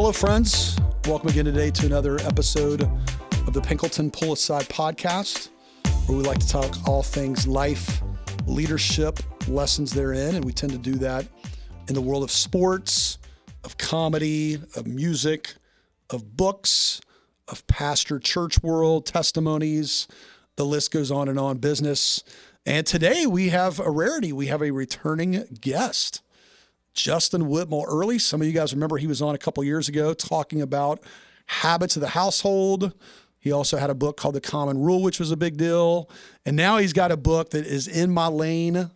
Hello, friends. Welcome again today to another episode of the Pinkleton Pull Aside podcast, where we like to talk all things life, leadership, lessons therein. And we tend to do that in the world of sports, of comedy, of music, of books, of pastor church world, testimonies. The list goes on and on, business. And today we have a rarity. We have a returning guest. Justin Whitmel Earley. Some of you guys remember he was on a couple years ago talking about habits of the household. He also had a book called The Common Rule, which was a big deal. And now he's got a book that is in my lane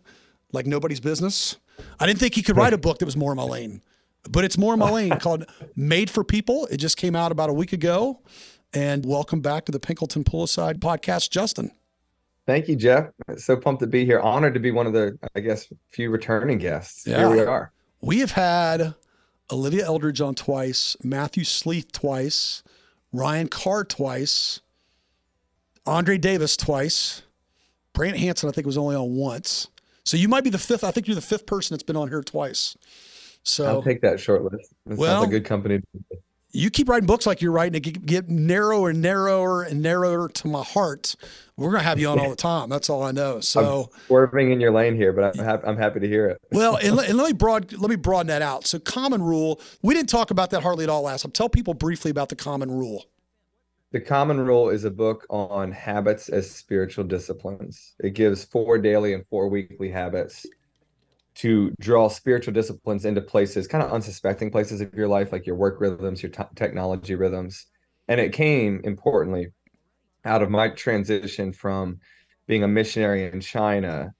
like nobody's business. I didn't think he could write a book that was more in my lane, but it's more in my lane called Made for People. It just came out about a week ago. And welcome back to the Pinkleton Pull Aside podcast, Justin. Thank you, Jeff. So pumped to be here. Honored to be one of the, I guess, few returning guests. Yeah. Here we are. We have had Olivia Eldridge on twice, Matthew Sleeth twice, Ryan Carr twice, Andre Davis twice, Brant Hanson, I think, was only on once. So you might be the fifth. I think you're the fifth person that's been on here twice. So I'll take that short list. That well, sounds a good company you keep writing books like you're writing, it get narrower and narrower and narrower to my heart. We're gonna have you on all the time. That's all I know. So I'm swerving in your lane here, but I'm happy, I'm happy to hear it. well, and, and, let me broad let me broaden that out. So common rule, we didn't talk about that hardly at all last time. Tell people briefly about the common rule. The Common Rule is a book on habits as spiritual disciplines. It gives four daily and four weekly habits to draw spiritual disciplines into places, kind of unsuspecting places of your life, like your work rhythms, your t- technology rhythms. And it came, importantly, out of my transition from being a missionary in China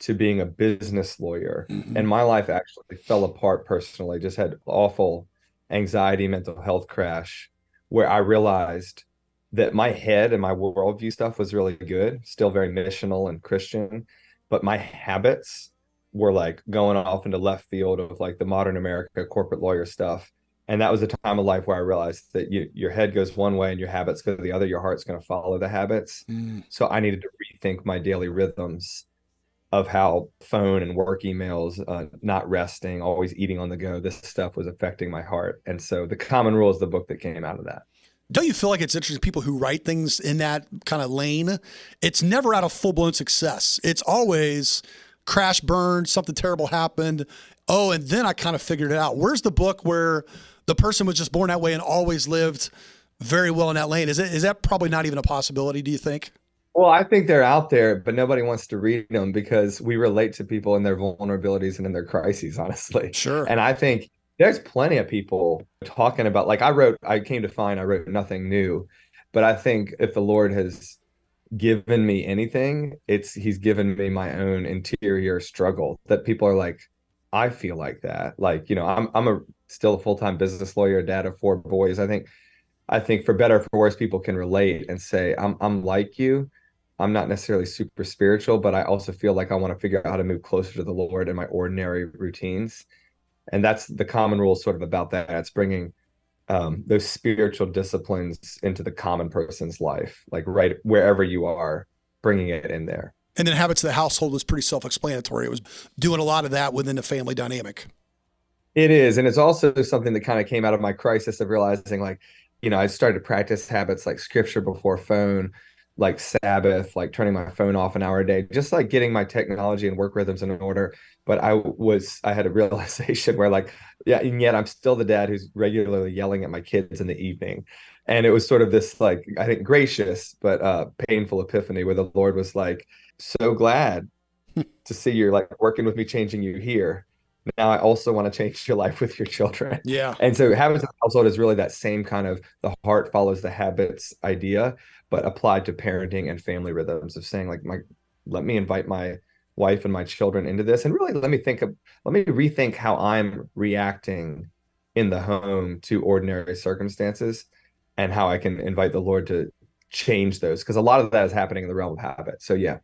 to being a business lawyer. Mm-hmm. And my life actually fell apart personally, just had awful anxiety, mental health crash, where I realized that my head and my worldview stuff was really good, still very missional and Christian, but my habits were like going off into left field of like the modern America corporate lawyer stuff. And that was a time of life where I realized that you, your head goes one way and your habits go the other. Your heart's going to follow the habits. Mm. So I needed to rethink my daily rhythms of how phone and work emails, uh, not resting, always eating on the go, this stuff was affecting my heart. And so the common rule is the book that came out of that. Don't you feel like it's interesting? People who write things in that kind of lane, it's never out of full blown success. It's always crash burned, something terrible happened. Oh, and then I kind of figured it out. Where's the book where the person was just born that way and always lived very well in that lane? Is it is that probably not even a possibility? Do you think? Well, I think they're out there, but nobody wants to read them because we relate to people in their vulnerabilities and in their crises, honestly. Sure. And I think there's plenty of people talking about like I wrote I came to find I wrote nothing new, but I think if the Lord has given me anything, it's he's given me my own interior struggle that people are like, I feel like that. Like, you know, I'm I'm a still a full-time business lawyer, dad of four boys. I think I think for better for worse, people can relate and say, I'm I'm like you. I'm not necessarily super spiritual, but I also feel like I want to figure out how to move closer to the Lord in my ordinary routines. And that's the common rule sort of about that. It's bringing um, those spiritual disciplines into the common person's life, like right wherever you are, bringing it in there. And then habits of the household was pretty self-explanatory. It was doing a lot of that within the family dynamic. It is, and it's also something that kind of came out of my crisis of realizing, like, you know, I started to practice habits like scripture before phone, like Sabbath, like turning my phone off an hour a day, just like getting my technology and work rhythms in order. But I was, I had a realization where, like, yeah, and yet I'm still the dad who's regularly yelling at my kids in the evening. And it was sort of this, like, I think gracious but uh, painful epiphany where the Lord was like, so glad to see you're like working with me, changing you here. Now I also want to change your life with your children. Yeah. And so habits of the household is really that same kind of the heart follows the habits idea, but applied to parenting and family rhythms of saying like my let me invite my wife and my children into this and really let me think of let me rethink how i'm reacting in the home to ordinary circumstances and how I can invite the Lord to change those because a lot of that is happening in the realm of habit. So yeah.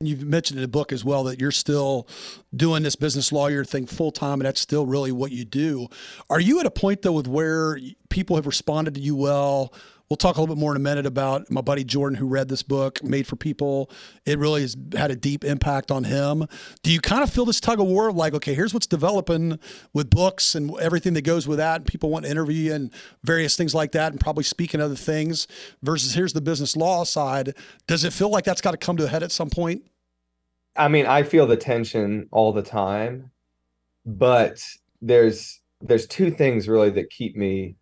You've mentioned in the book as well that you're still doing this business lawyer thing full time, and that's still really what you do. Are you at a point though with where people have responded to you well? We'll talk a little bit more in a minute about my buddy Jordan who read this book, Made for People. It really has had a deep impact on him. Do you kind of feel this tug of war of like, okay, here's what's developing with books and everything that goes with that, and people want to interview and various things like that, and probably speaking other things, versus here's the business law side. Does it feel like that's got to come to a head at some point? I mean, I feel the tension all the time, but there's there's two things really that keep me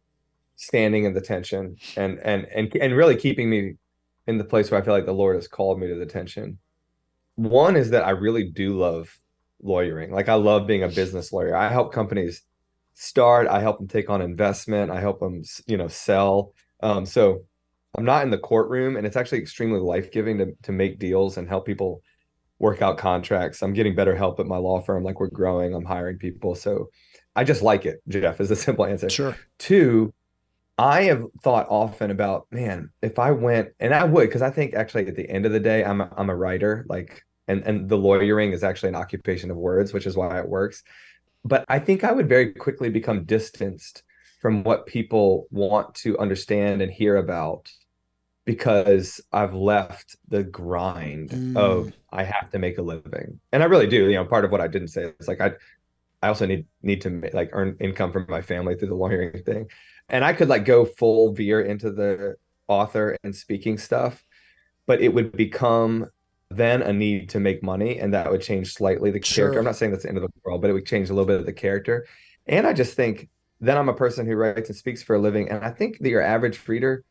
standing in the tension and and and and really keeping me in the place where I feel like the Lord has called me to the tension. One is that I really do love lawyering. Like I love being a business lawyer. I help companies start, I help them take on investment, I help them, you know, sell. Um, so I'm not in the courtroom and it's actually extremely life-giving to to make deals and help people work out contracts. I'm getting better help at my law firm like we're growing, I'm hiring people. So I just like it, Jeff, is a simple answer. Sure. Two, I have thought often about, man, if I went and I would, because I think actually at the end of the day, I'm a, I'm a writer, like, and and the lawyering is actually an occupation of words, which is why it works. But I think I would very quickly become distanced from what people want to understand and hear about because I've left the grind mm. of I have to make a living, and I really do. You know, part of what I didn't say is like I, I also need need to make, like earn income from my family through the lawyering thing and I could like go full veer into the author and speaking stuff, but it would become then a need to make money, and that would change slightly the character. Sure. I'm not saying that's the end of the world, but it would change a little bit of the character. And I just think then I'm a person who writes and speaks for a living, and I think that your average reader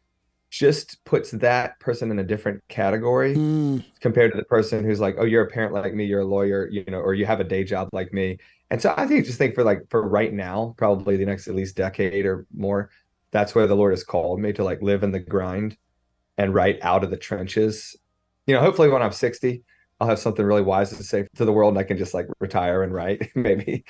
just puts that person in a different category mm. compared to the person who's like, oh, you're a parent like me, you're a lawyer, you know, or you have a day job like me. And so I think just think for like for right now, probably the next at least decade or more, that's where the Lord has called me to like live in the grind and write out of the trenches. You know, hopefully when I'm 60, I'll have something really wise to say to the world and I can just like retire and write maybe.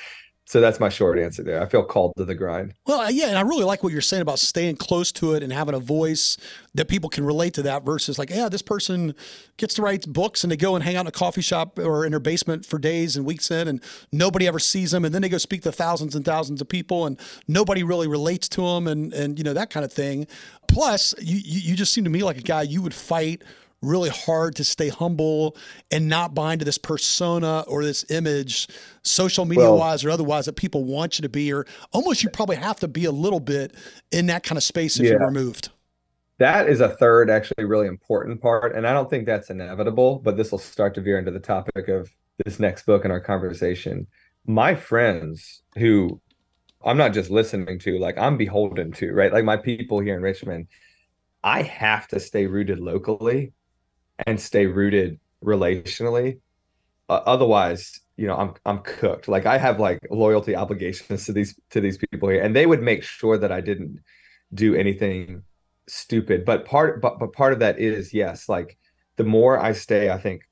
So that's my short answer there. I feel called to the grind. Well, uh, yeah, and I really like what you're saying about staying close to it and having a voice that people can relate to that versus like, yeah, this person gets to write books and they go and hang out in a coffee shop or in their basement for days and weeks in and nobody ever sees them and then they go speak to thousands and thousands of people and nobody really relates to them and and you know that kind of thing. Plus, you you just seem to me like a guy you would fight really hard to stay humble and not bind to this persona or this image, social media well, wise or otherwise, that people want you to be, or almost you probably have to be a little bit in that kind of space if yeah. you're removed. That is a third, actually, really important part. And I don't think that's inevitable, but this will start to veer into the topic of this next book in our conversation. My friends who I'm not just listening to, like I'm beholden to, right? Like my people here in Richmond, I have to stay rooted locally and stay rooted relationally. Uh, otherwise, you know, I'm I'm cooked. Like I have like loyalty obligations to these to these people here, and they would make sure that I didn't do anything stupid. But part but but part of that is yes, like the more I stay, I think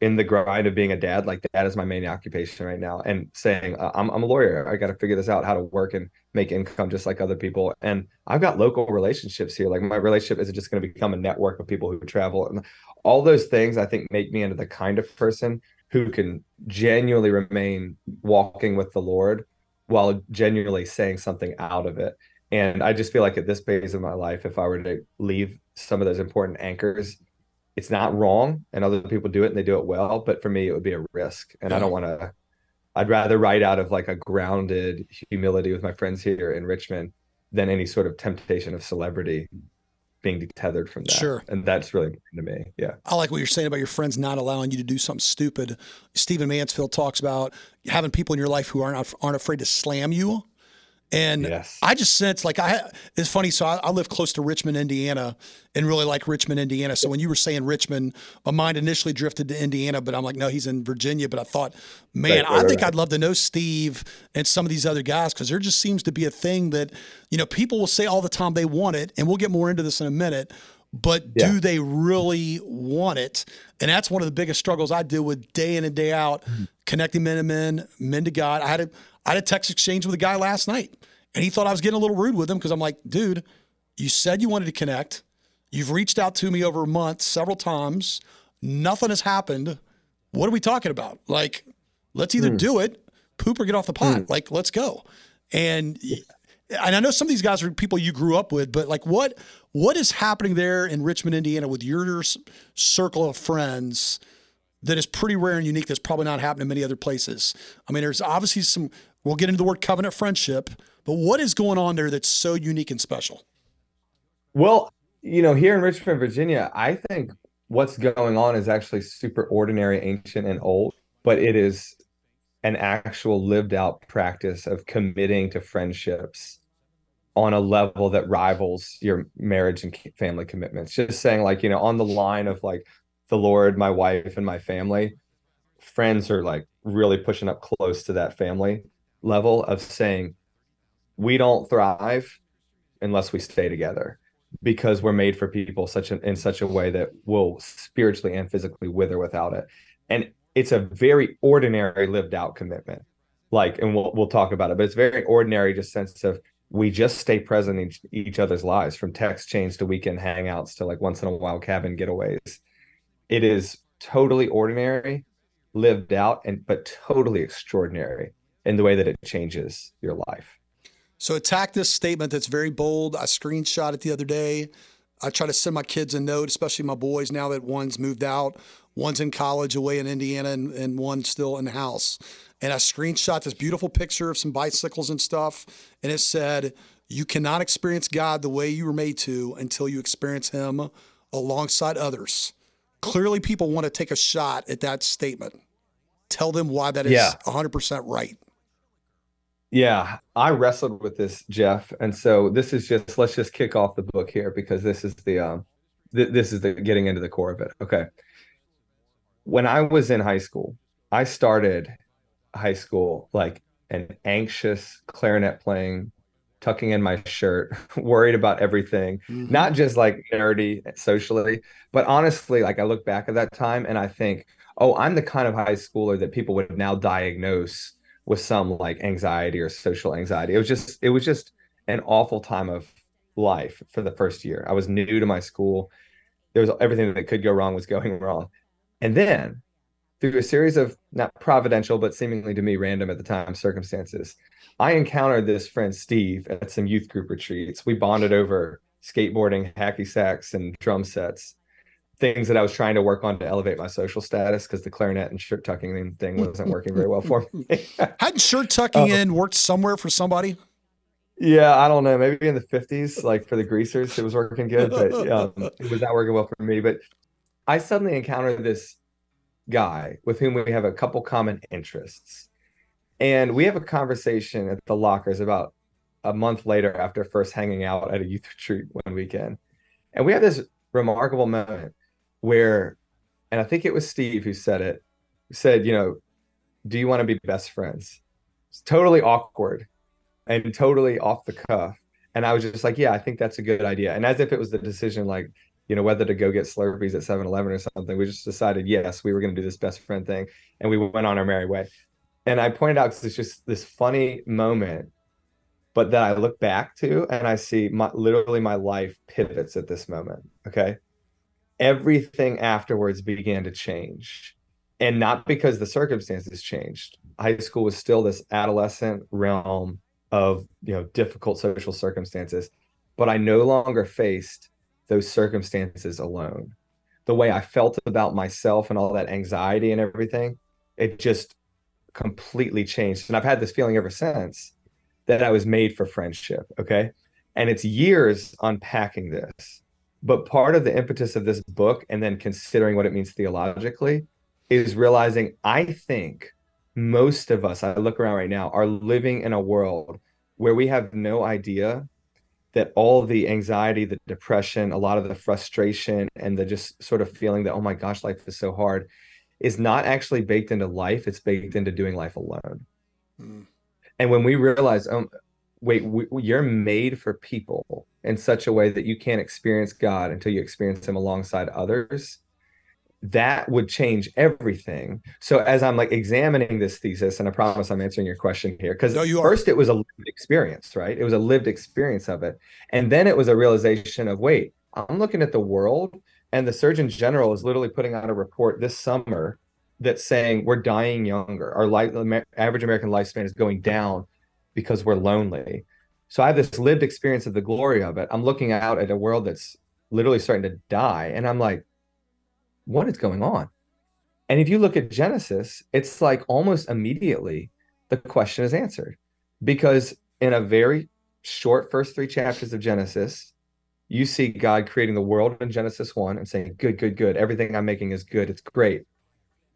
in the grind of being a dad, like that is my main occupation right now. And saying, uh, I'm, I'm a lawyer. I got to figure this out, how to work and make income just like other people. And I've got local relationships here. Like my relationship isn't just going to become a network of people who travel. And all those things I think make me into the kind of person who can genuinely remain walking with the Lord while genuinely saying something out of it. And I just feel like at this phase of my life, if I were to leave some of those important anchors, it's not wrong and other people do it and they do it well. But for me, it would be a risk. And I don't want to, I'd rather write out of like a grounded humility with my friends here in Richmond than any sort of temptation of celebrity being tethered from that. Sure. And that's really important to me. Yeah. I like what you're saying about your friends not allowing you to do something stupid. Stephen Mansfield talks about having people in your life who aren't aren't afraid to slam you and yes. I just sense like I, it's funny. So I, I, live close to Richmond, Indiana, and really like Richmond, Indiana. So when you were saying Richmond, my mind initially drifted to Indiana, but I'm like, no, he's in Virginia. But I thought, man, right, right, I think right. I'd love to know Steve and some of these other guys because there just seems to be a thing that, you know, people will say all the time they want it. And we'll get more into this in a minute. But yeah. do they really want it? And that's one of the biggest struggles I deal with day in and day out, mm-hmm. connecting men to men, men to God. I had a I had a text exchange with a guy last night And he thought I was getting a little rude with him because I'm like, dude, you said you wanted to connect. You've reached out to me over a month several times. Nothing has happened. What are we talking about? Like, let's either mm. do it, poop or get off the pot. Mm. Like, let's go. And and I know some of these guys are people you grew up with, but like what what is happening there in Richmond, Indiana with your circle of friends that is pretty rare and unique that's probably not happening in many other places? I mean, there's obviously some we'll get into the word covenant friendship, but what is going on there that's so unique and special? Well, you know, here in Richmond, Virginia, I think what's going on is actually super ordinary, ancient, and old, but it is an actual lived out practice of committing to friendships on a level that rivals your marriage and family commitments. Just saying, like, you know, on the line of like the Lord, my wife, and my family, friends are like really pushing up close to that family level of saying, we don't thrive unless we stay together because we're made for people such an, in such a way that will spiritually and physically wither without it. And it's a very ordinary lived out commitment. Like, and we'll we'll talk about it, but it's very ordinary, just sense of we just stay present in each, each other's lives from text chains to weekend hangouts to like once in a while cabin getaways. It is totally ordinary, lived out, and but totally extraordinary in the way that it changes your life. So attack this statement that's very bold. I screenshot it the other day. I try to send my kids a note, especially my boys now that one's moved out, one's in college away in Indiana, and, and one's still in the house. And I screenshot this beautiful picture of some bicycles and stuff. And it said, You cannot experience God the way you were made to until you experience Him alongside others. Clearly, people want to take a shot at that statement. Tell them why that is yeah. 100% right. Yeah, I wrestled with this, Jeff, and so this is just let's just kick off the book here because this is the um, th- this is the getting into the core of it. Okay, when I was in high school, I started high school like an anxious clarinet playing, tucking in my shirt, worried about everything, mm-hmm. not just like nerdy socially, but honestly, like I look back at that time and I think, oh, I'm the kind of high schooler that people would now diagnose with some like anxiety or social anxiety. It was just it was just an awful time of life for the first year. I was new to my school. There was everything that could go wrong was going wrong. And then through a series of not providential but seemingly to me random at the time circumstances, I encountered this friend Steve at some youth group retreats. We bonded over skateboarding, hacky sacks, and drum sets things that I was trying to work on to elevate my social status because the clarinet and shirt tucking thing wasn't working very well for me. Hadn't shirt tucking um, in worked somewhere for somebody? Yeah, I don't know. Maybe in the 50s, like for the greasers, it was working good, but um, it was not working well for me. But I suddenly encountered this guy with whom we have a couple common interests. And we have a conversation at the lockers about a month later after first hanging out at a youth retreat one weekend. And we have this remarkable moment where, and I think it was Steve who said it, said, you know, do you want to be best friends? It's totally awkward and totally off the cuff. And I was just like, yeah, I think that's a good idea. And as if it was the decision, like, you know, whether to go get Slurpees at 7 Eleven or something, we just decided, yes, we were going to do this best friend thing. And we went on our merry way. And I pointed out because it's just this funny moment, but that I look back to and I see my, literally my life pivots at this moment. Okay everything afterwards began to change. And not because the circumstances changed. High school was still this adolescent realm of you know difficult social circumstances, but I no longer faced those circumstances alone. The way I felt about myself and all that anxiety and everything, it just completely changed. And I've had this feeling ever since that I was made for friendship. Okay. And it's years unpacking this but part of the impetus of this book, and then considering what it means theologically, is realizing I think most of us, I look around right now, are living in a world where we have no idea that all the anxiety, the depression, a lot of the frustration, and the just sort of feeling that, oh my gosh, life is so hard, is not actually baked into life. It's baked into doing life alone. Mm. And when we realize, um, wait, we, you're made for people in such a way that you can't experience God until you experience Him alongside others. that would change everything. So as I'm like examining this thesis, and I promise I'm answering your question here, because no, first it was a lived experience, right? It was a lived experience of it. And then it was a realization of wait, I'm looking at the world, and the Surgeon General is literally putting out a report this summer that's saying we're dying younger. Our life, average American lifespan is going down because we're lonely. So I have this lived experience of the glory of it. I'm looking out at a world that's literally starting to die, and I'm like, what is going on? And if you look at Genesis, it's like almost immediately the question is answered because in a very short first three chapters of Genesis, you see God creating the world in Genesis 1 and saying, Good, good, good. Everything I'm making is good. It's great.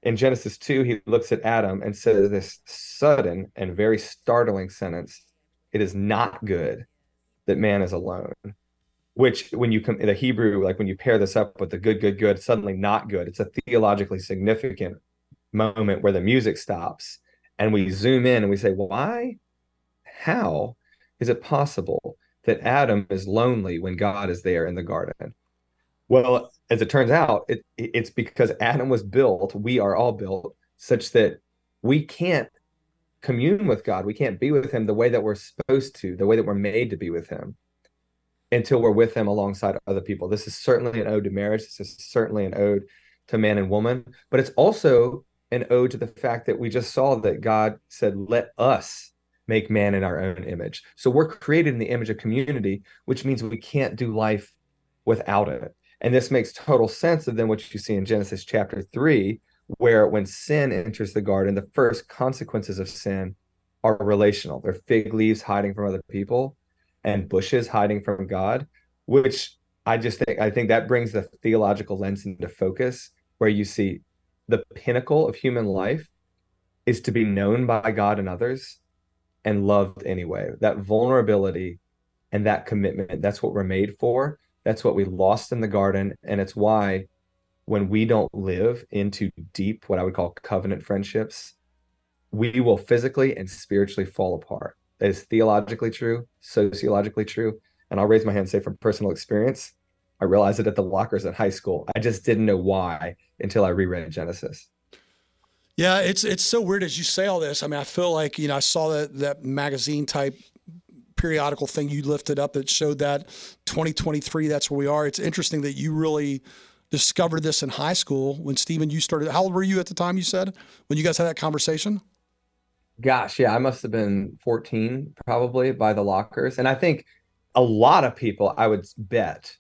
In Genesis 2, he looks at Adam and says this sudden and very startling sentence It is not good that man is alone which when you come the Hebrew, like when you pair this up with the good, good, good, suddenly not good, it's a theologically significant moment where the music stops and we zoom in and we say, why? How is it possible that Adam is lonely when God is there in the garden? Well, as it turns out, it, it's because Adam was built, we are all built such that we can't commune with God. We can't be with him the way that we're supposed to, the way that we're made to be with him until we're with him alongside other people. This is certainly an ode to marriage. This is certainly an ode to man and woman, but it's also an ode to the fact that we just saw that God said, let us make man in our own image. So we're created in the image of community, which means we can't do life without it. And this makes total sense of then what you see in Genesis chapter three, where when sin enters the garden, the first consequences of sin are relational. They're fig leaves hiding from other people and bushes hiding from God, which I just think I think that brings the theological lens into focus where you see the pinnacle of human life is to be known by God and others and loved anyway. That vulnerability and that commitment, that's what we're made for. That's what we lost in the garden. And it's why when we don't live into deep, what I would call covenant friendships, we will physically and spiritually fall apart That is theologically true, sociologically true. And I'll raise my hand and say from personal experience, I realized it at the lockers in high school. I just didn't know why until I reread Genesis. Yeah, it's it's so weird as you say all this. I mean, I feel like you know I saw that that magazine type periodical thing you lifted up that showed that 2023. That's where we are. It's interesting that you really discovered this in high school when Stephen you started. How old were you at the time? You said when you guys had that conversation. Gosh, yeah, I must have been 14 probably by the lockers. And I think a lot of people, I would bet,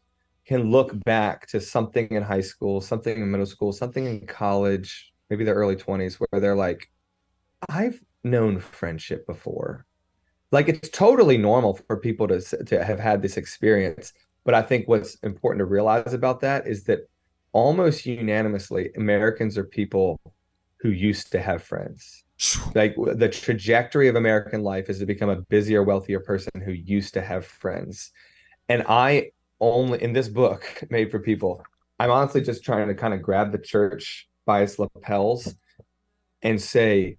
can look back to something in high school, something in middle school, something in college, maybe the early 20s, where they're like, I've known friendship before. Like it's totally normal for people to, to have had this experience. But I think what's important to realize about that is that almost unanimously, Americans are people who used to have friends like the trajectory of American life is to become a busier, wealthier person who used to have friends. And I only in this book made for people, I'm honestly just trying to kind of grab the church by its lapels and say,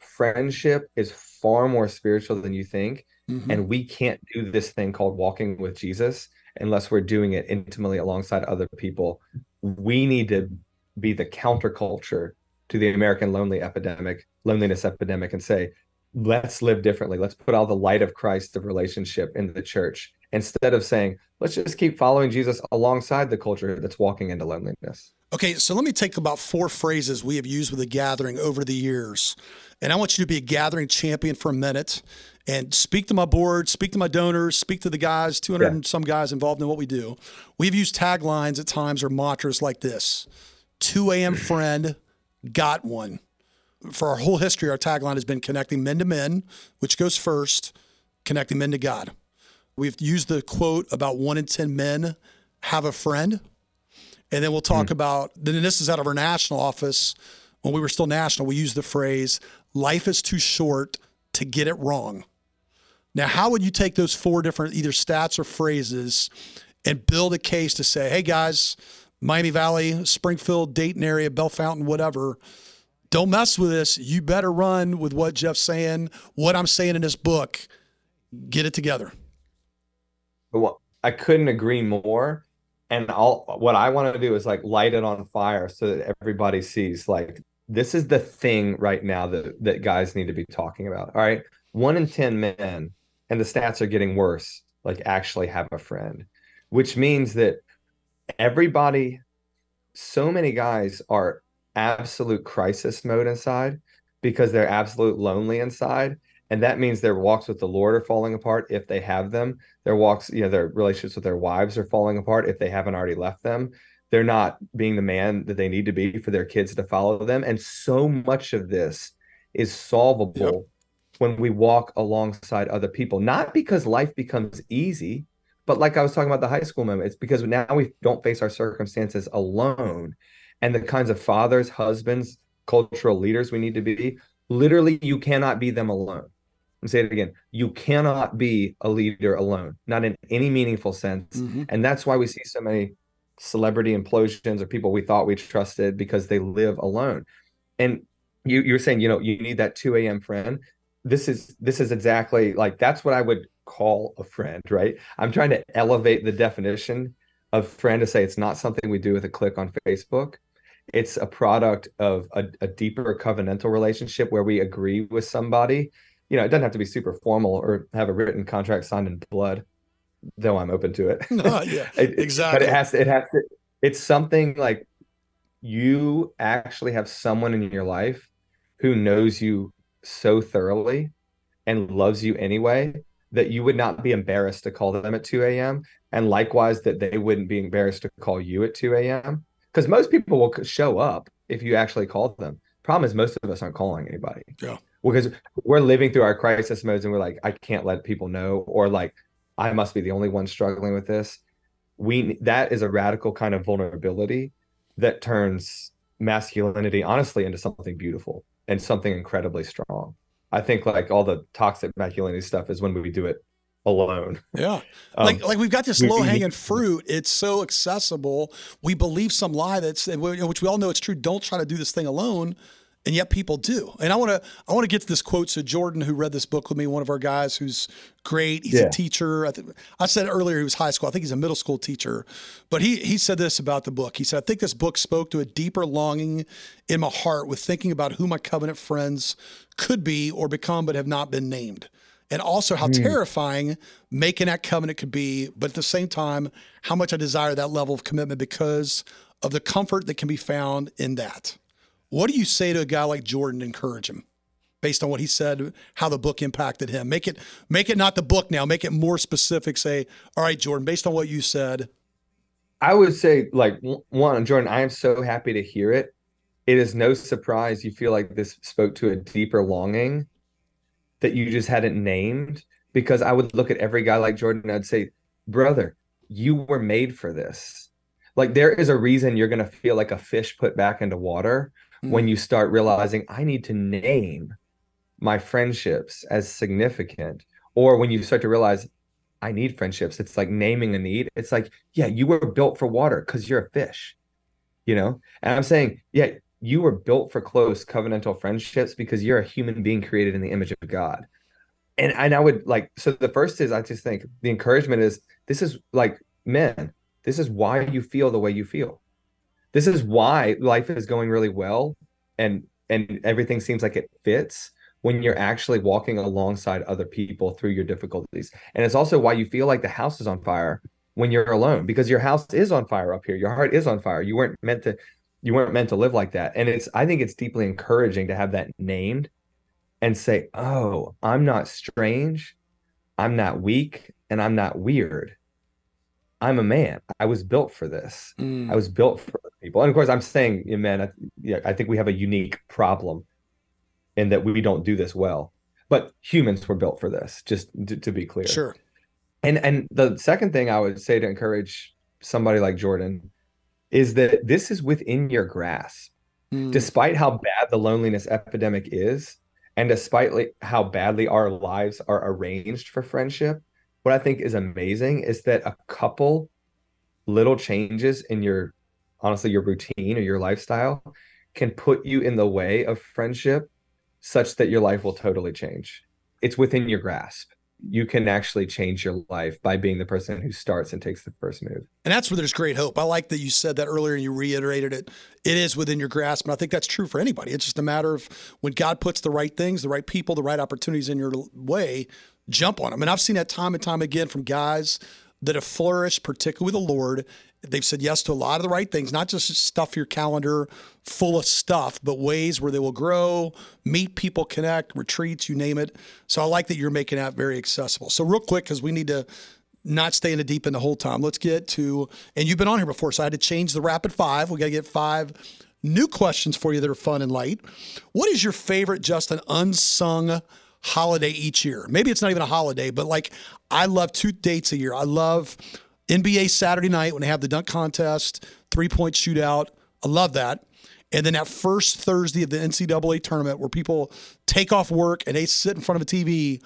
friendship is far more spiritual than you think. Mm-hmm. And we can't do this thing called walking with Jesus unless we're doing it intimately alongside other people. We need to be the counterculture to the American lonely epidemic, loneliness epidemic, and say, let's live differently. Let's put all the light of Christ of relationship into the church instead of saying, let's just keep following Jesus alongside the culture that's walking into loneliness. Okay, so let me take about four phrases we have used with the gathering over the years. And I want you to be a gathering champion for a minute and speak to my board, speak to my donors, speak to the guys, 200 yeah. and some guys involved in what we do. We've used taglines at times or mantras like this 2 a.m. friend, got one. For our whole history, our tagline has been connecting men to men, which goes first, connecting men to God. We've used the quote about one in 10 men have a friend. And then we'll talk mm. about, then this is out of our national office. When we were still national, we used the phrase, life is too short to get it wrong. Now, how would you take those four different either stats or phrases and build a case to say, hey guys, Miami Valley, Springfield, Dayton area, Bellefontaine, whatever. Don't mess with this. You better run with what Jeff's saying, what I'm saying in this book. Get it together. Well, I couldn't agree more. and all what I want to do is like light it on fire so that everybody sees like this is the thing right now that that guys need to be talking about. All right. One in 10 men, and the stats are getting worse, like actually have a friend, which means that everybody, so many guys are absolute crisis mode inside because they're absolute lonely inside and that means their walks with the lord are falling apart if they have them their walks you know their relationships with their wives are falling apart if they haven't already left them they're not being the man that they need to be for their kids to follow them. And so much of this is solvable yep. when we walk alongside other people not because life becomes easy but like i was talking about the high school moment it's because now we don't face our circumstances alone. And the kinds of fathers husbands cultural leaders we need to be literally you cannot be them alone. And say it again. You cannot be a leader alone not in any meaningful sense. Mm-hmm. and that's why we see so many celebrity implosions or people we thought we trusted because they live alone. And you you're saying you know you need that 2 a.m friend. This is this is exactly like that's what i would call a friend right? I'm trying to elevate the definition of friend to say it's not something we do with a click on facebook. It's a product of a, a deeper covenantal relationship where we agree with somebody. You know, it doesn't have to be super formal or have a written contract signed in blood, though I'm open to it. No, yeah, exactly. but it has to, it has to, it's something like you actually have someone in your life who knows you so thoroughly and loves you anyway that you would not be embarrassed to call them at 2 a.m. And likewise, that they wouldn't be embarrassed to call you at 2 a.m. Because most people will show up if you actually call them. Problem is, most of us aren't calling anybody. Yeah because we're living through our crisis modes and we're like i can't let people know or like i must be the only one struggling with this. We that is a radical kind of vulnerability that turns masculinity honestly into something beautiful and something incredibly strong. I think like all the toxic masculinity stuff is when we do it alone. Yeah. Um, like like we've got this low hanging fruit. It's so accessible. We believe some lie that's which we all know it's true. Don't try to do this thing alone and yet people do. And I want to I want to get to this quote. So Jordan, who read this book with me, one of our guys who's great. He's yeah. a teacher. I, th- I said earlier he was high school. I think he's a middle school teacher. But he he said this about the book. He said, I think this book spoke to a deeper longing in my heart with thinking about who my covenant friends could be or become, but have not been named. And also how mm. terrifying making that covenant could be, but at the same time, how much I desire that level of commitment because of the comfort that can be found in that. What do you say to a guy like Jordan to encourage him? Based on what he said, how the book impacted him. Make it make it not the book now, make it more specific. Say, all right, Jordan, based on what you said. I would say, like one, Jordan, I am so happy to hear it. It is no surprise you feel like this spoke to a deeper longing that you just hadn't named. Because I would look at every guy like Jordan, and I'd say, brother, you were made for this. Like there is a reason you're gonna feel like a fish put back into water mm. when you start realizing I need to name my friendships as significant, or when you start to realize I need friendships. It's like naming a need. It's like, yeah, you were built for water because you're a fish, you know? And I'm saying, yeah, you were built for close covenantal friendships because you're a human being created in the image of God. And, and I would like, so the first is I just think the encouragement is this is like, men, this is why you feel the way you feel this is why life is going really well and and everything seems like it fits when you're actually walking alongside other people through your difficulties. And it's also why you feel like the house is on fire when you're alone because your house is on fire up here. Your heart is on fire. You weren't meant to you weren't meant to live like that. And it's i think it's deeply encouraging to have that named and say oh i'm not strange. I'm not weak and i'm not weird I'm a man. I was built for this. Mm. I was built for people. And of course, I'm saying, yeah, man, I, yeah, I think we have a unique problem in that we don't do this well. But humans were built for this, just to, to be clear. Sure. And and the second thing I would say to encourage somebody like Jordan is that this is within your grasp. Mm. Despite how bad the loneliness epidemic is, and despite how badly our lives are arranged for friendship, what I think is amazing is that a couple little changes in your honestly your routine or your lifestyle can put you in the way of friendship such that your life will totally change. It's within your grasp. you can actually change your life by being the person who starts and takes the first move. And that's where there's great hope. I like that you said that earlier and you reiterated it. It is within your grasp. And I think that's true for anybody. It's just a matter of when God puts the right things, the right people, the right opportunities in your way, jump on them. And I've seen that time and time again from guys that have flourished, particularly the Lord, They've said yes to a lot of the right things, not just stuff your calendar full of stuff, but ways where they will grow, meet people, connect, retreats, you name it. So I like that you're making that very accessible. So, real quick, because we need to not stay in the deep end the whole time, let's get to, and you've been on here before, so I had to change the rapid five. We got to get five new questions for you that are fun and light. What is your favorite, Justin, unsung holiday each year? Maybe it's not even a holiday, but like I love two dates a year. I love NBA Saturday night when they have the dunk contest, three point shootout. I love that. And then that first Thursday of the NCAA tournament where people take off work and they sit in front of a TV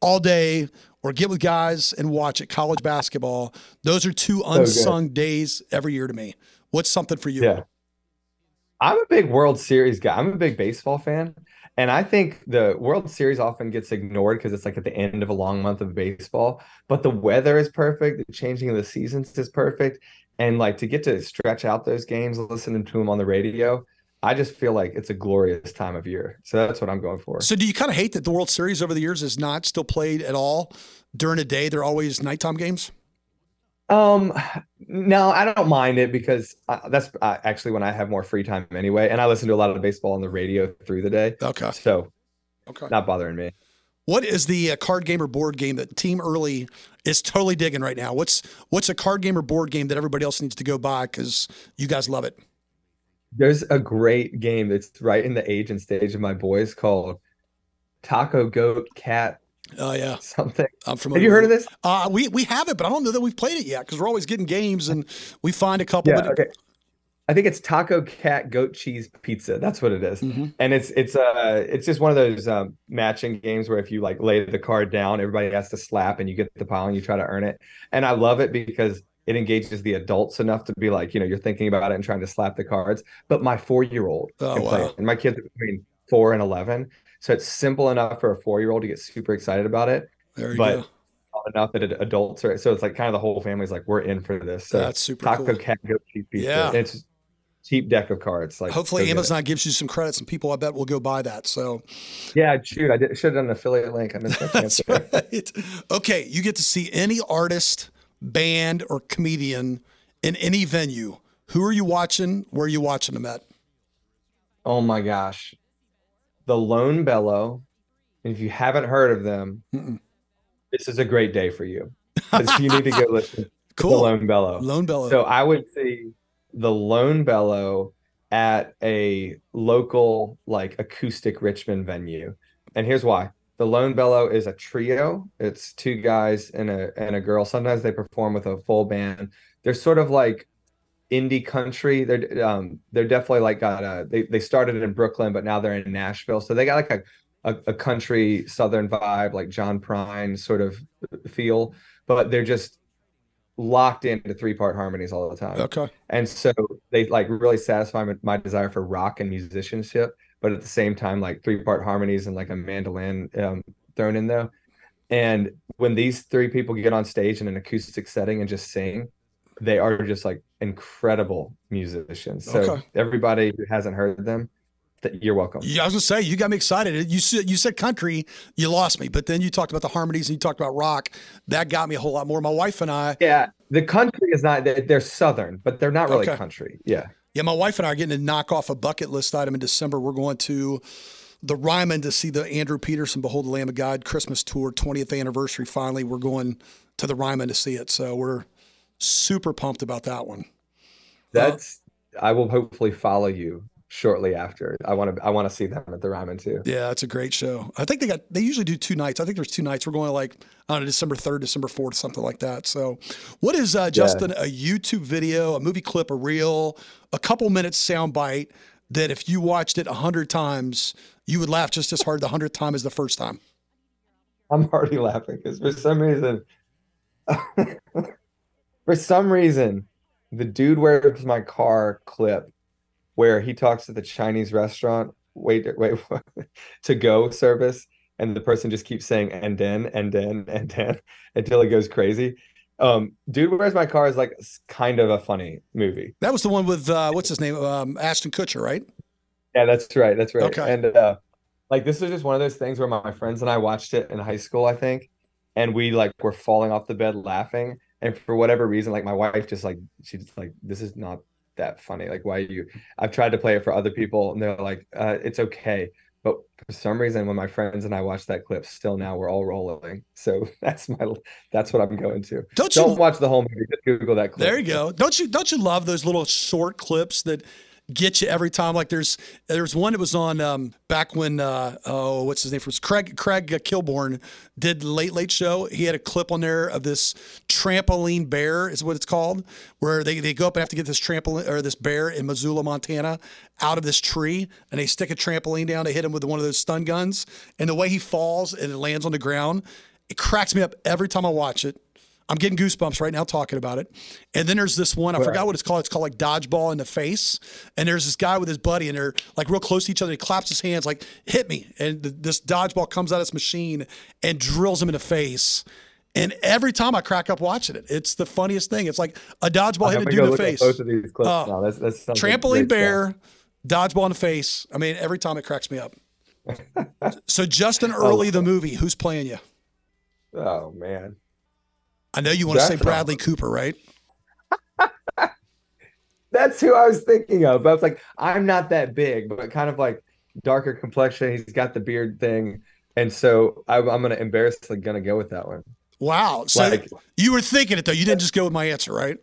all day or get with guys and watch it, college basketball. Those are two unsung days every year to me. What's something for you? Yeah. I'm a big World Series guy. I'm a big baseball fan. And I think the World Series often gets ignored because it's like at the end of a long month of baseball. But the weather is perfect. The changing of the seasons is perfect. And like to get to stretch out those games, listening to them on the radio, I just feel like it's a glorious time of year. So that's what I'm going for. So do you kind of hate that the World Series over the years is not still played at all during the day? They're always nighttime games? Um, no, I don't mind it because uh, that's uh, actually when I have more free time anyway, and I listen to a lot of baseball on the radio through the day. Okay, so okay, not bothering me. What is the uh, card game or board game that Team Earley is totally digging right now? What's what's a card game or board game that everybody else needs to go buy because you guys love it? There's a great game that's right in the age and stage of my boys called Taco Goat Cat Oh yeah, something. I'm familiar. Have you heard of this? Uh, we we have it, but I don't know that we've played it yet because we're always getting games and we find a couple. Yeah, okay. I think it's taco cat goat cheese pizza. That's what it is. Mm-hmm. and it's it's uh it's just one of those um, matching games where if you like lay the card down, everybody has to slap, and you get the pile and you try to earn it. And I love it because it engages the adults enough to be like you know you're thinking about it and trying to slap the cards. But my four year old oh, wow. and my kids are between four and eleven, so it's simple enough for a four year old to get super excited about it. There but go. enough that adults are. So it's like kind of the whole family's like, we're in for this. So That's super Taco cool. Cat Pizza. Yeah. It's cheap deck of cards. Like hopefully Amazon gives you some credits and people I bet will go buy that. So yeah, shoot, I did, should have done an affiliate link. I missed that chance. right. Okay, you get to see any artist, band, or comedian in any venue. Who are you watching? Where are you watching them at? Oh my gosh the Lone Bellow. And if you haven't heard of them, Mm-mm. this is a great day for you you need to go listen cool. to the Lone Bellow. Lone Bellow. So I would see the Lone Bellow at a local like acoustic Richmond venue. And here's why. The Lone Bellow is a trio. It's two guys and a and a girl. Sometimes they perform with a full band. They're sort of like indie country. They're um they're definitely like got a they they started in Brooklyn, but now they're in Nashville. So they got like a a, a country southern vibe, like John Prine sort of feel, but they're just locked into three part harmonies all the time. Okay. And so they like really satisfy my desire for rock and musicianship, but at the same time, like three part harmonies and like a mandolin um, thrown in there. And when these three people get on stage in an acoustic setting and just sing, they are just like incredible musicians. So okay. everybody who hasn't heard them, you're welcome. Yeah, I was gonna say you got me excited. You said you said country, you lost me, but then you talked about the harmonies and you talked about rock. That got me a whole lot more. My wife and I. Yeah, the country is not. They're southern, but they're not really okay. country. Yeah. Yeah, my wife and I are getting to knock off a bucket list item in December. We're going to the Ryman to see the Andrew Peterson Behold the Lamb of God Christmas tour, 20th anniversary. Finally, we're going to the Ryman to see it. So we're super pumped about that one. That's I will hopefully follow you shortly after. I want to I want to see them at the Ryman too. Yeah, it's a great show. I think they got they usually do two nights. I think there's two nights. We're going to like on December 3rd, December 4th, something like that. So, what is uh, Justin yeah. a YouTube video, a movie clip, a reel, a couple minutes sound bite that if you watched it a hundred times, you would laugh just as hard the hundredth time as the first time? I'm already laughing because for some reason for some reason, the Dude, Where's My Car clip where he talks to the Chinese restaurant wait wait to go service and the person just keeps saying and then and then and then until it goes crazy. Um, Dude, Where's My Car is like kind of a funny movie. That was the one with uh, what's his name, um, Ashton Kutcher, right? Yeah, that's right. That's right. Okay. And uh, like this was just one of those things where my friends and I watched it in high school, I think, and we like were falling off the bed laughing. And for whatever reason, like my wife just like she's like, this is not that funny. Like, why you? I've tried to play it for other people, and they're like, uh, it's okay. But for some reason, when my friends and I watch that clip, still now we're all rolling. So that's my that's what I'm going to. Don't Don't watch the whole movie. Just Google that clip. There you go. Don't you don't you love those little short clips that get you every time? Like there's there's one that was on um, back when uh, oh what's his name was Craig Craig Kilborn did Late Late Show. He had a clip on there of this trampoline bear is what it's called, where they, they go up and have to get this trampoline or this bear in Missoula, Montana, out of this tree, and they stick a trampoline down. They hit him with one of those stun guns, and the way he falls and it lands on the ground, it cracks me up every time I watch it. I'm getting goosebumps right now talking about it. And then there's this one, I forgot what it's called. It's called like dodgeball in the face. And there's this guy with his buddy, and they're like real close to each other. He claps his hands, like, hit me. And th- this dodgeball comes out of this machine and drills him in the face. And every time I crack up watching it, it's the funniest thing. It's like a dodgeball hit a dude in the face. both of these clips Oh. now. That's, that's Trampoline stuff. bear, dodgeball in the face. I mean, every time it cracks me up. so Justin oh, Earley, the movie, who's playing you? Oh man. I know you want to say Bradley Cooper, right? That's who I was thinking of. But I was like, I'm not that big, but kind of like darker complexion. He's got the beard thing. And so I, I'm gonna embarrassingly gonna go with that one. Wow. So Like- you were thinking it though. You didn't just go with my answer, right?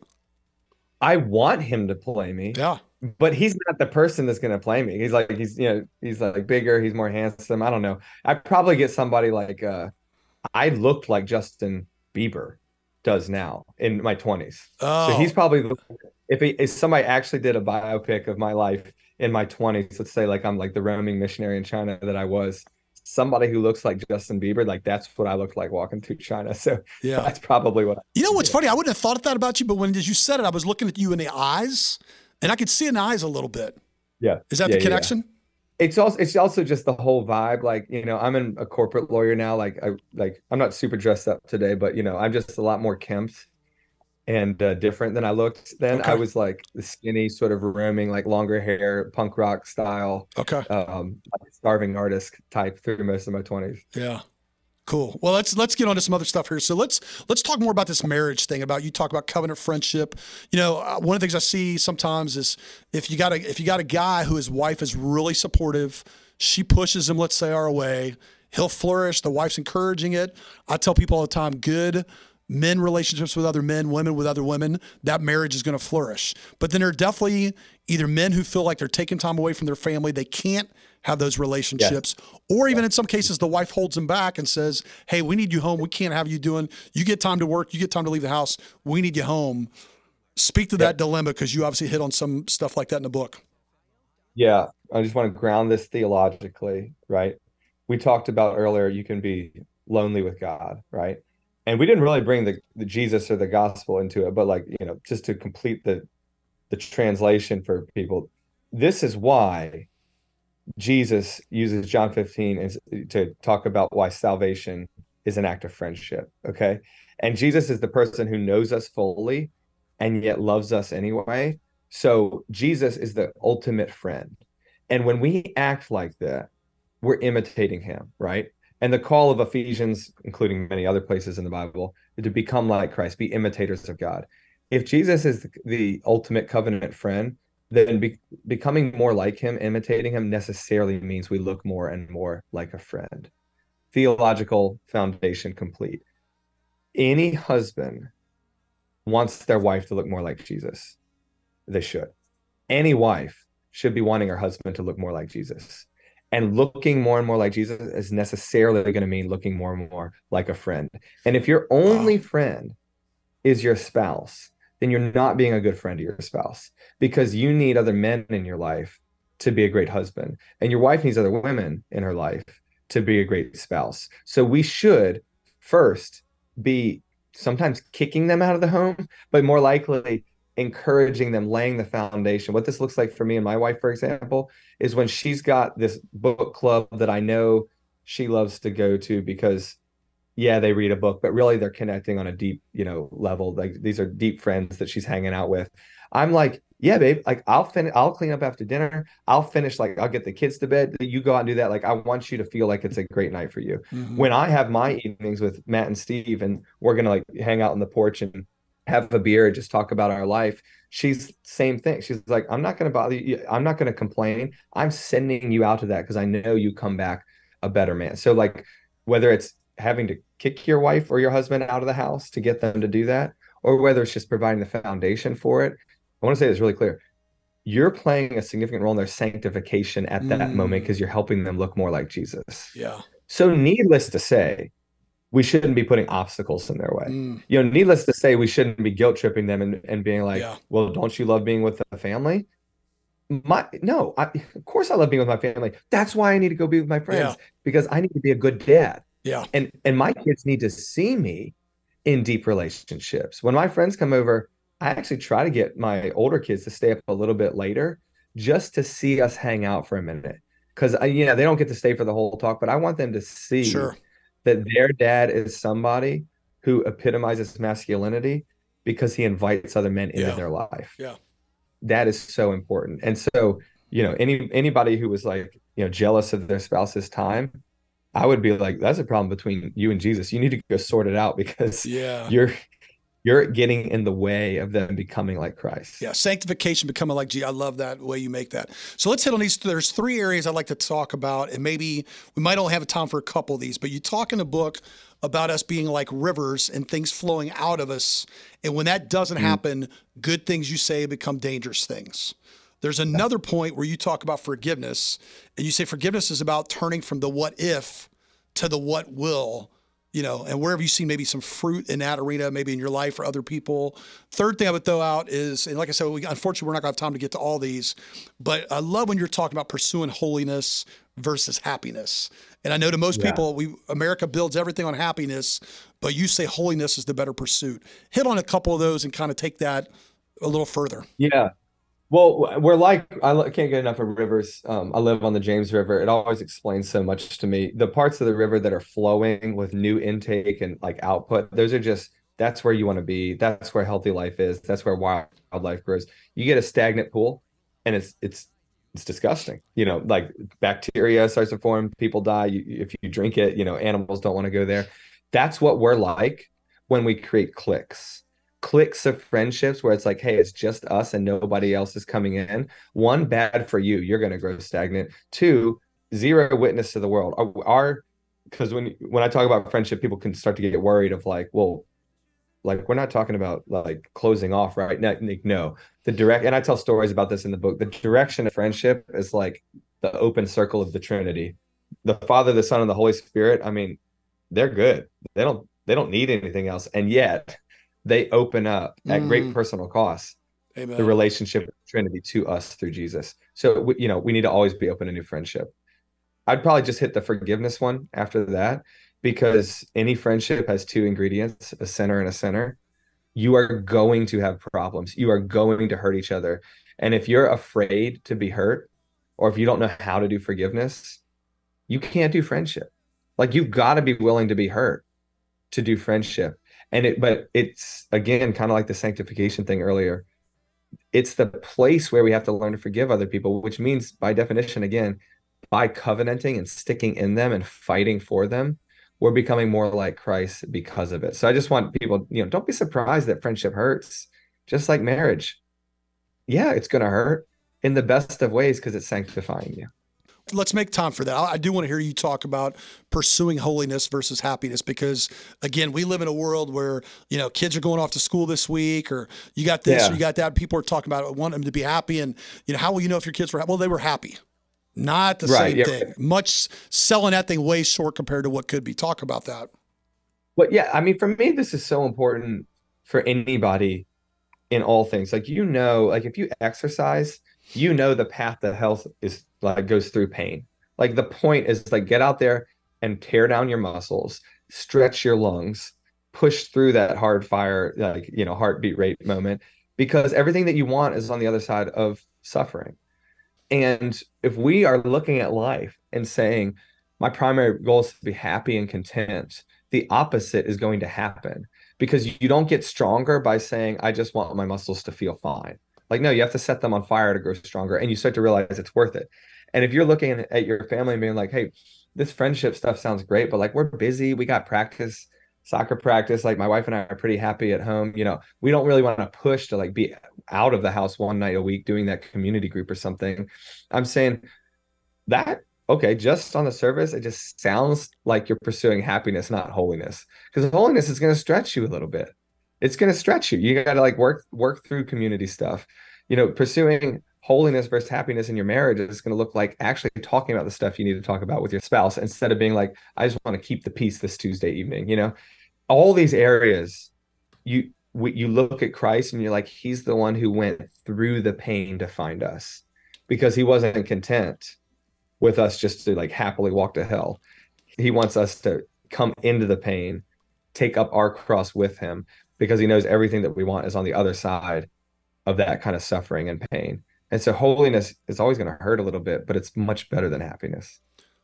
I want him to play me, Yeah. but he's not the person that's gonna play me. He's like he's you know he's like bigger, he's more handsome. I don't know. I'd probably get somebody like uh I looked like Justin Bieber does now in my 20s. Oh, So he's probably the, if he, if somebody actually did a biopic of my life in my 20s, let's say like I'm like the roaming missionary in China that I was, somebody who looks like Justin Bieber, like that's what I looked like walking through China. So yeah. that's probably what I, You know what's funny? I wouldn't have thought of that about you, but when as you said it, I was looking at you in the eyes, and I could see in the eyes a little bit. yeah. Is that Yeah, the connection? yeah. It's also it's also just the whole vibe. Like, you know, I'm in a corporate lawyer now. Like I like I'm not super dressed up today, but you know, I'm just a lot more kempt and uh, different than I looked then. I was like the skinny, sort of roaming, like longer hair, punk rock style. Okay. um starving artist type through most of my 20s Yeah. Cool. Well, let's let's get on to some other stuff here. So let's let's talk more about this marriage thing. About you talk about covenant friendship. You know, uh, one of the things I see sometimes is if you got a if you got a guy who his wife is really supportive, she pushes him, let's say, our way, he'll flourish. The wife's encouraging it. I tell people all the time, good men relationships with other men, women with other women, that marriage is going to flourish. But then there are definitely either men who feel like they're taking time away from their family, they can't have those relationships, or even in some cases, the wife holds them back and says, Hey, we need you home. We can't have you doing, you get time to work, you get time to leave the house. We need you home. Speak to that dilemma because you obviously hit on some stuff like that in the book. yeah i just want to ground this theologically right we talked about earlier you can be lonely with god right and we didn't really bring the, the jesus or the gospel into it but like you know just to complete the the translation for people this is why jesus uses john 15 as, to talk about why salvation is an act of friendship okay? And jesus is the person who knows us fully and yet loves us anyway. So jesus is the ultimate friend. And when we act like that we're imitating him right and the call of ephesians including many other places in the bible to become like christ be imitators of god. If jesus is the, ultimate covenant friend then be, becoming more like him imitating him necessarily means we look more and more like a friend. Theological foundation complete. Any husband wants their wife to look more like jesus. They should. Any wife should be wanting her husband to look more like jesus and looking more and more like jesus is necessarily going to mean looking more and more like a friend. And if your only friend is your spouse then you're not being a good friend to your spouse because you need other men in your life to be a great husband and your wife needs other women in her life to be a great spouse. So we should first be sometimes kicking them out of the home but more likely encouraging them laying the foundation what this looks like for me and my wife for example is when she's got this book club that i know she loves to go to because yeah, they read a book, but really they're connecting on a deep, you know, level. Like these are deep friends that she's hanging out with. I'm like, yeah, babe, like I'll finish, I'll clean up after dinner. I'll finish, like, I'll get the kids to bed. You go out and do that. Like, I want you to feel like it's a great night for you. Mm-hmm. When I have my evenings with Matt and Steve, and we're going to like hang out on the porch and have a beer and just talk about our life, she's same thing. She's like, I'm not going to bother you. I'm not going to complain. I'm sending you out to that because I know you come back a better man. So, like, whether it's having to kick your wife or your husband out of the house to get them to do that, or whether it's just providing the foundation for it, I want to say this really clear. You're playing a significant role in their sanctification at that mm. moment because you're helping them look more like Jesus. Yeah. So, needless to say, we shouldn't be putting obstacles in their way. Mm. You know, needless to say, we shouldn't be guilt tripping them and, and being like, yeah. well, don't you love being with the family? My no, I, of course I love being with my family. That's why I need to go be with my friends yeah. because I need to be a good dad. Yeah. And and my kids need to see me in deep relationships. When my friends come over, I actually try to get my older kids to stay up a little bit later just to see us hang out for a minute. Cause I, you know, they don't get to stay for the whole talk, but I want them to see sure. That their dad is somebody who epitomizes masculinity because he invites other men into yeah. their life. Yeah. That is so important. And so, you know, any anybody who was like, you know, jealous of their spouse's time, I would be like, that's a problem between you and Jesus. You need to go sort it out because yeah. you're you're getting in the way of them becoming like Christ. Yeah, sanctification, becoming like Jesus. I love that way you make that. So let's hit on these. There's three areas I'd like to talk about, and maybe we might only have time for a couple of these. But you talk in the book about us being like rivers and things flowing out of us, and when that doesn't mm-hmm. happen, good things you say become dangerous things. There's another point where you talk about forgiveness, and you say forgiveness is about turning from the what if to the what will you know, and where have you seen maybe some fruit in that arena, maybe in your life or other people? Third thing I would throw out is, and like I said, we, unfortunately, we're not going to have time to get to all these, but I love when you're talking about pursuing holiness versus happiness. And I know to most yeah. people, we America builds everything on happiness, but you say holiness is the better pursuit. Hit on a couple of those and kind of take that a little further. Yeah. Well, we're like I can't get enough of rivers. Um, I live on the James River. It always explains so much to me. The parts of the river that are flowing with new intake and like output, those are just that's where you want to be. That's where healthy life is. That's where wildlife grows. You get a stagnant pool, and it's it's it's disgusting. You know, like bacteria starts to form. People die. You, if you drink it, you know, animals don't want to go there. That's what we're like when we create cliques cliques of friendships where it's like, hey, it's just us and nobody else is coming in. One, bad for you. You're going to grow stagnant. Two, zero witness to the world. Our, because when when I talk about friendship, people can start to get worried of like, well, like we're not talking about like closing off, right? No, no. The direct, and I tell stories about this in the book. The direction of friendship is like the open circle of the Trinity. The Father, the Son, and the Holy Spirit. I mean, they're good. They don't they don't need anything else, and yet they open up at mm. great personal cost Amen. the relationship of Trinity to us through Jesus. So we, you know, we need to always be open to new friendship. I'd probably just hit the forgiveness one after that because any friendship has two ingredients, a center and a center. You are going to have problems. You are going to hurt each other. And if you're afraid to be hurt or if you don't know how to do forgiveness, you can't do friendship. Like you've got to be willing to be hurt to do friendship and it but it's again kind of like the sanctification thing earlier. It's the place where we have to learn to forgive other people which means by definition again by covenanting and sticking in them and fighting for them we're becoming more like christ because of it. So i just want people you know don't be surprised that friendship hurts just like marriage. Yeah it's going to hurt in the best of ways because it's sanctifying you let's make time for that. I do want to hear you talk about pursuing holiness versus happiness because again, we live in a world where, you know, kids are going off to school this week or you got this, yeah. or you got that. People are talking about want them to be happy. And, you know, how will you know if your kids were happy? Well, they were happy. Not the right, same yeah, thing. Much selling that thing way short compared to what could be. Talk about that. But yeah, I mean, for me, this is so important for anybody in all things. Like, you know, like if you exercise, you know the path to health is like goes through pain. Like the point is like get out there and tear down your muscles, stretch your lungs, push through that hard fire, like you know, heartbeat rate moment, because everything that you want is on the other side of suffering. And if we are looking at life and saying, my primary goal is to be happy and content, the opposite is going to happen because you don't get stronger by saying, I just want my muscles to feel fine. Like, no, you have to set them on fire to grow stronger. And you start to realize it's worth it. And if you're looking at your family and being like, hey, this friendship stuff sounds great, but like we're busy, we got practice, soccer practice. Like my wife and I are pretty happy at home. You know, we don't really want to push to like be out of the house one night a week doing that community group or something. I'm saying that okay, just on the surface, it just sounds like you're pursuing happiness, not holiness. Because holiness is going to stretch you a little bit. It's going to stretch you. You got to like work work through community stuff. You know, pursuing holiness versus happiness in your marriage is going to look like actually talking about the stuff you need to talk about with your spouse instead of being like, I just want to keep the peace this Tuesday evening. You know, all these areas, you you look at Christ and you're like, He's the one who went through the pain to find us because He wasn't content with us just to like happily walk to hell. He wants us to come into the pain, take up our cross with him because he knows everything that we want is on the other side of that kind of suffering and pain. And so holiness is always going to hurt a little bit, but it's much better than happiness.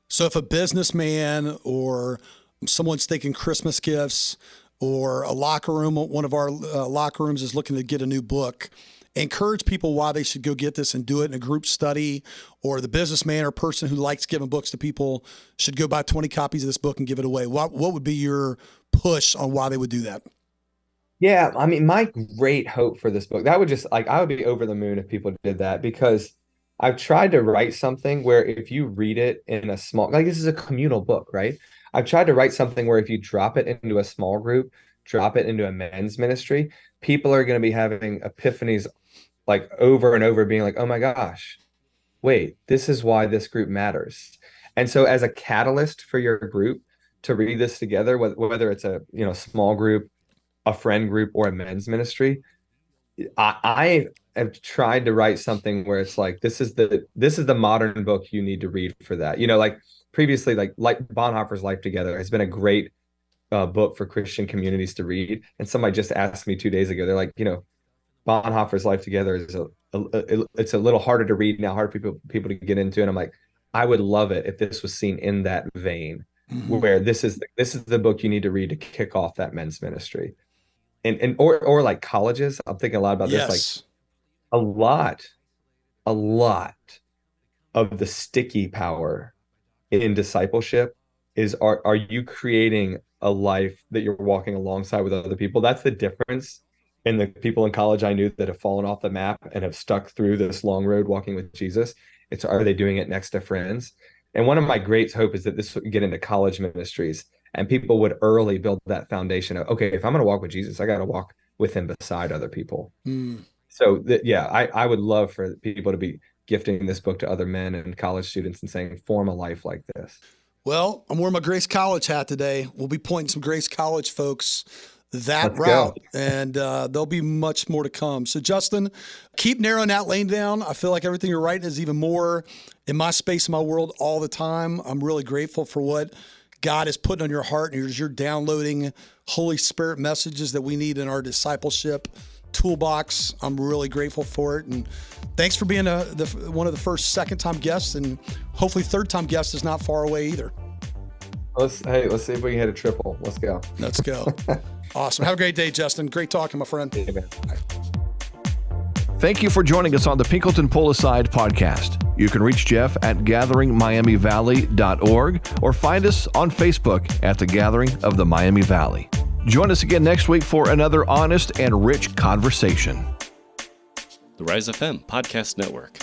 So if a businessman or someone's thinking Christmas gifts or a locker room, one of our uh, locker rooms is looking to get a new book, encourage people why they should go get this and do it in a group study, or the businessman or person who likes giving books to people should go buy 20 copies of this book and give it away. What what would be your push on why they would do that? Yeah, I mean, my great hope for this book, that would just like I would be over the moon if people did that because I've tried to write something where if you read it in a small like this is a communal book, right? I've tried to write something where if you drop it into a small group, drop it into a men's ministry, people are going to be having epiphanies like over and over being like, oh my gosh, wait, this is why this group matters. And so as a catalyst for your group to read this together, whether it's a you know small group, a friend group, or a men's ministry, I, I have tried to write something where it's like this is the this is the modern book you need to read for that. You know, like previously, like like Bonhoeffer's Life Together has been a great uh, book for Christian communities to read. And somebody just asked me two days ago, they're like, you know, Bonhoeffer's Life Together is a, a, a, it's a little harder to read now, hard for people people to get into. And I'm like, I would love it if this was seen in that vein, mm-hmm. where this is the, this is the book you need to read to kick off that men's ministry, and and or or like colleges. I'm thinking a lot about yes. this. Like a lot, a lot of the sticky power in discipleship is are are you creating a life that you're walking alongside with other people? That's the difference and the people in college I knew that have fallen off the map and have stuck through this long road walking with Jesus. It's are they doing it next to friends? And one of my great hope is that this would get into college ministries and people would early build that foundation of okay, if I'm going to walk with Jesus, I got to walk with him beside other people. Mm. So that yeah, I I would love for people to be gifting this book to other men and college students and saying form a life like this. Well, I'm wearing my Grace College hat today. We'll be pointing some Grace College folks that Let's route, and uh, there'll be much more to come. So, Justin, keep narrowing that lane down. I feel like everything you're writing is even more in my space, in my world, all the time. I'm really grateful for what God is putting on your heart, and you're, you're downloading Holy Spirit messages that we need in our discipleship toolbox. I'm really grateful for it, and thanks for being a, the, one of the first second time guests, and hopefully third time guest is not far away either. Let's hey, let's see if we can hit a triple. Let's go. Let's go. awesome. Have a great day, Justin. Great talking, my friend. Thank you for joining us on the Pinkleton Pull Aside podcast. You can reach Jeff at gatheringmiamivalley.org or find us on Facebook at the Gathering of the Miami Valley. Join us again next week for another honest and rich conversation. The Rise FM Podcast Network.